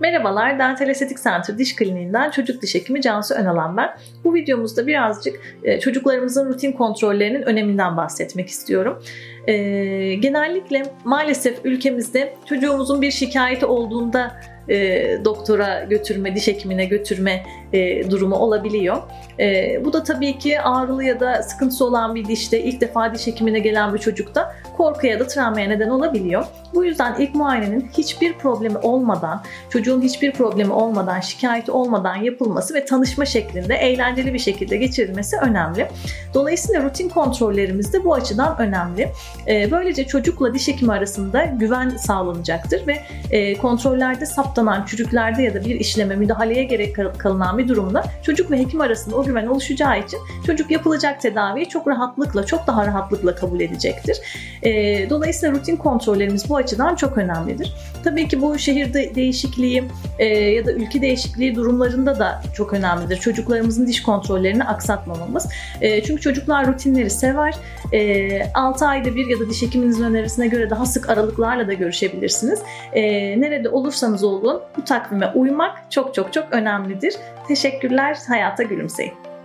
Merhabalar, Dental Estetik Center Diş Kliniğinden çocuk diş hekimi Cansu Önalan ben. Bu videomuzda birazcık e, çocuklarımızın rutin kontrollerinin öneminden bahsetmek istiyorum. E, genellikle maalesef ülkemizde çocuğumuzun bir şikayeti olduğunda e, doktora götürme, diş hekimine götürme e, durumu olabiliyor. E, bu da tabii ki ağrılı ya da sıkıntısı olan bir dişte ilk defa diş hekimine gelen bir çocukta korkuya ya da travmaya neden olabiliyor. Bu yüzden ilk muayenenin hiçbir problemi olmadan, çocuğun hiçbir problemi olmadan, şikayeti olmadan yapılması ve tanışma şeklinde eğlenceli bir şekilde geçirilmesi önemli. Dolayısıyla rutin kontrollerimiz de bu açıdan önemli. E, böylece çocukla diş hekimi arasında güven sağlanacaktır ve e, kontrollerde saptanan çürüklerde ya da bir işleme, müdahaleye gerek kalınan bir durumda çocuk ve hekim arasında o güven oluşacağı için çocuk yapılacak tedaviyi çok rahatlıkla, çok daha rahatlıkla kabul edecektir. E, dolayısıyla rutin kontrollerimiz bu açıdan çok önemlidir. Tabii ki bu şehirde değişikliği e, ya da ülke değişikliği durumlarında da çok önemlidir. Çocuklarımızın diş kontrollerini aksatmamamız. E, çünkü çocuklar rutinleri sever. E, 6 ayda bir ya da diş hekiminizin önerisine göre daha sık aralıklarla da görüşebilirsiniz. E, nerede olursanız olun bu takvime uymak çok çok çok önemlidir. Teşekkürler. Hayata gülümseyin.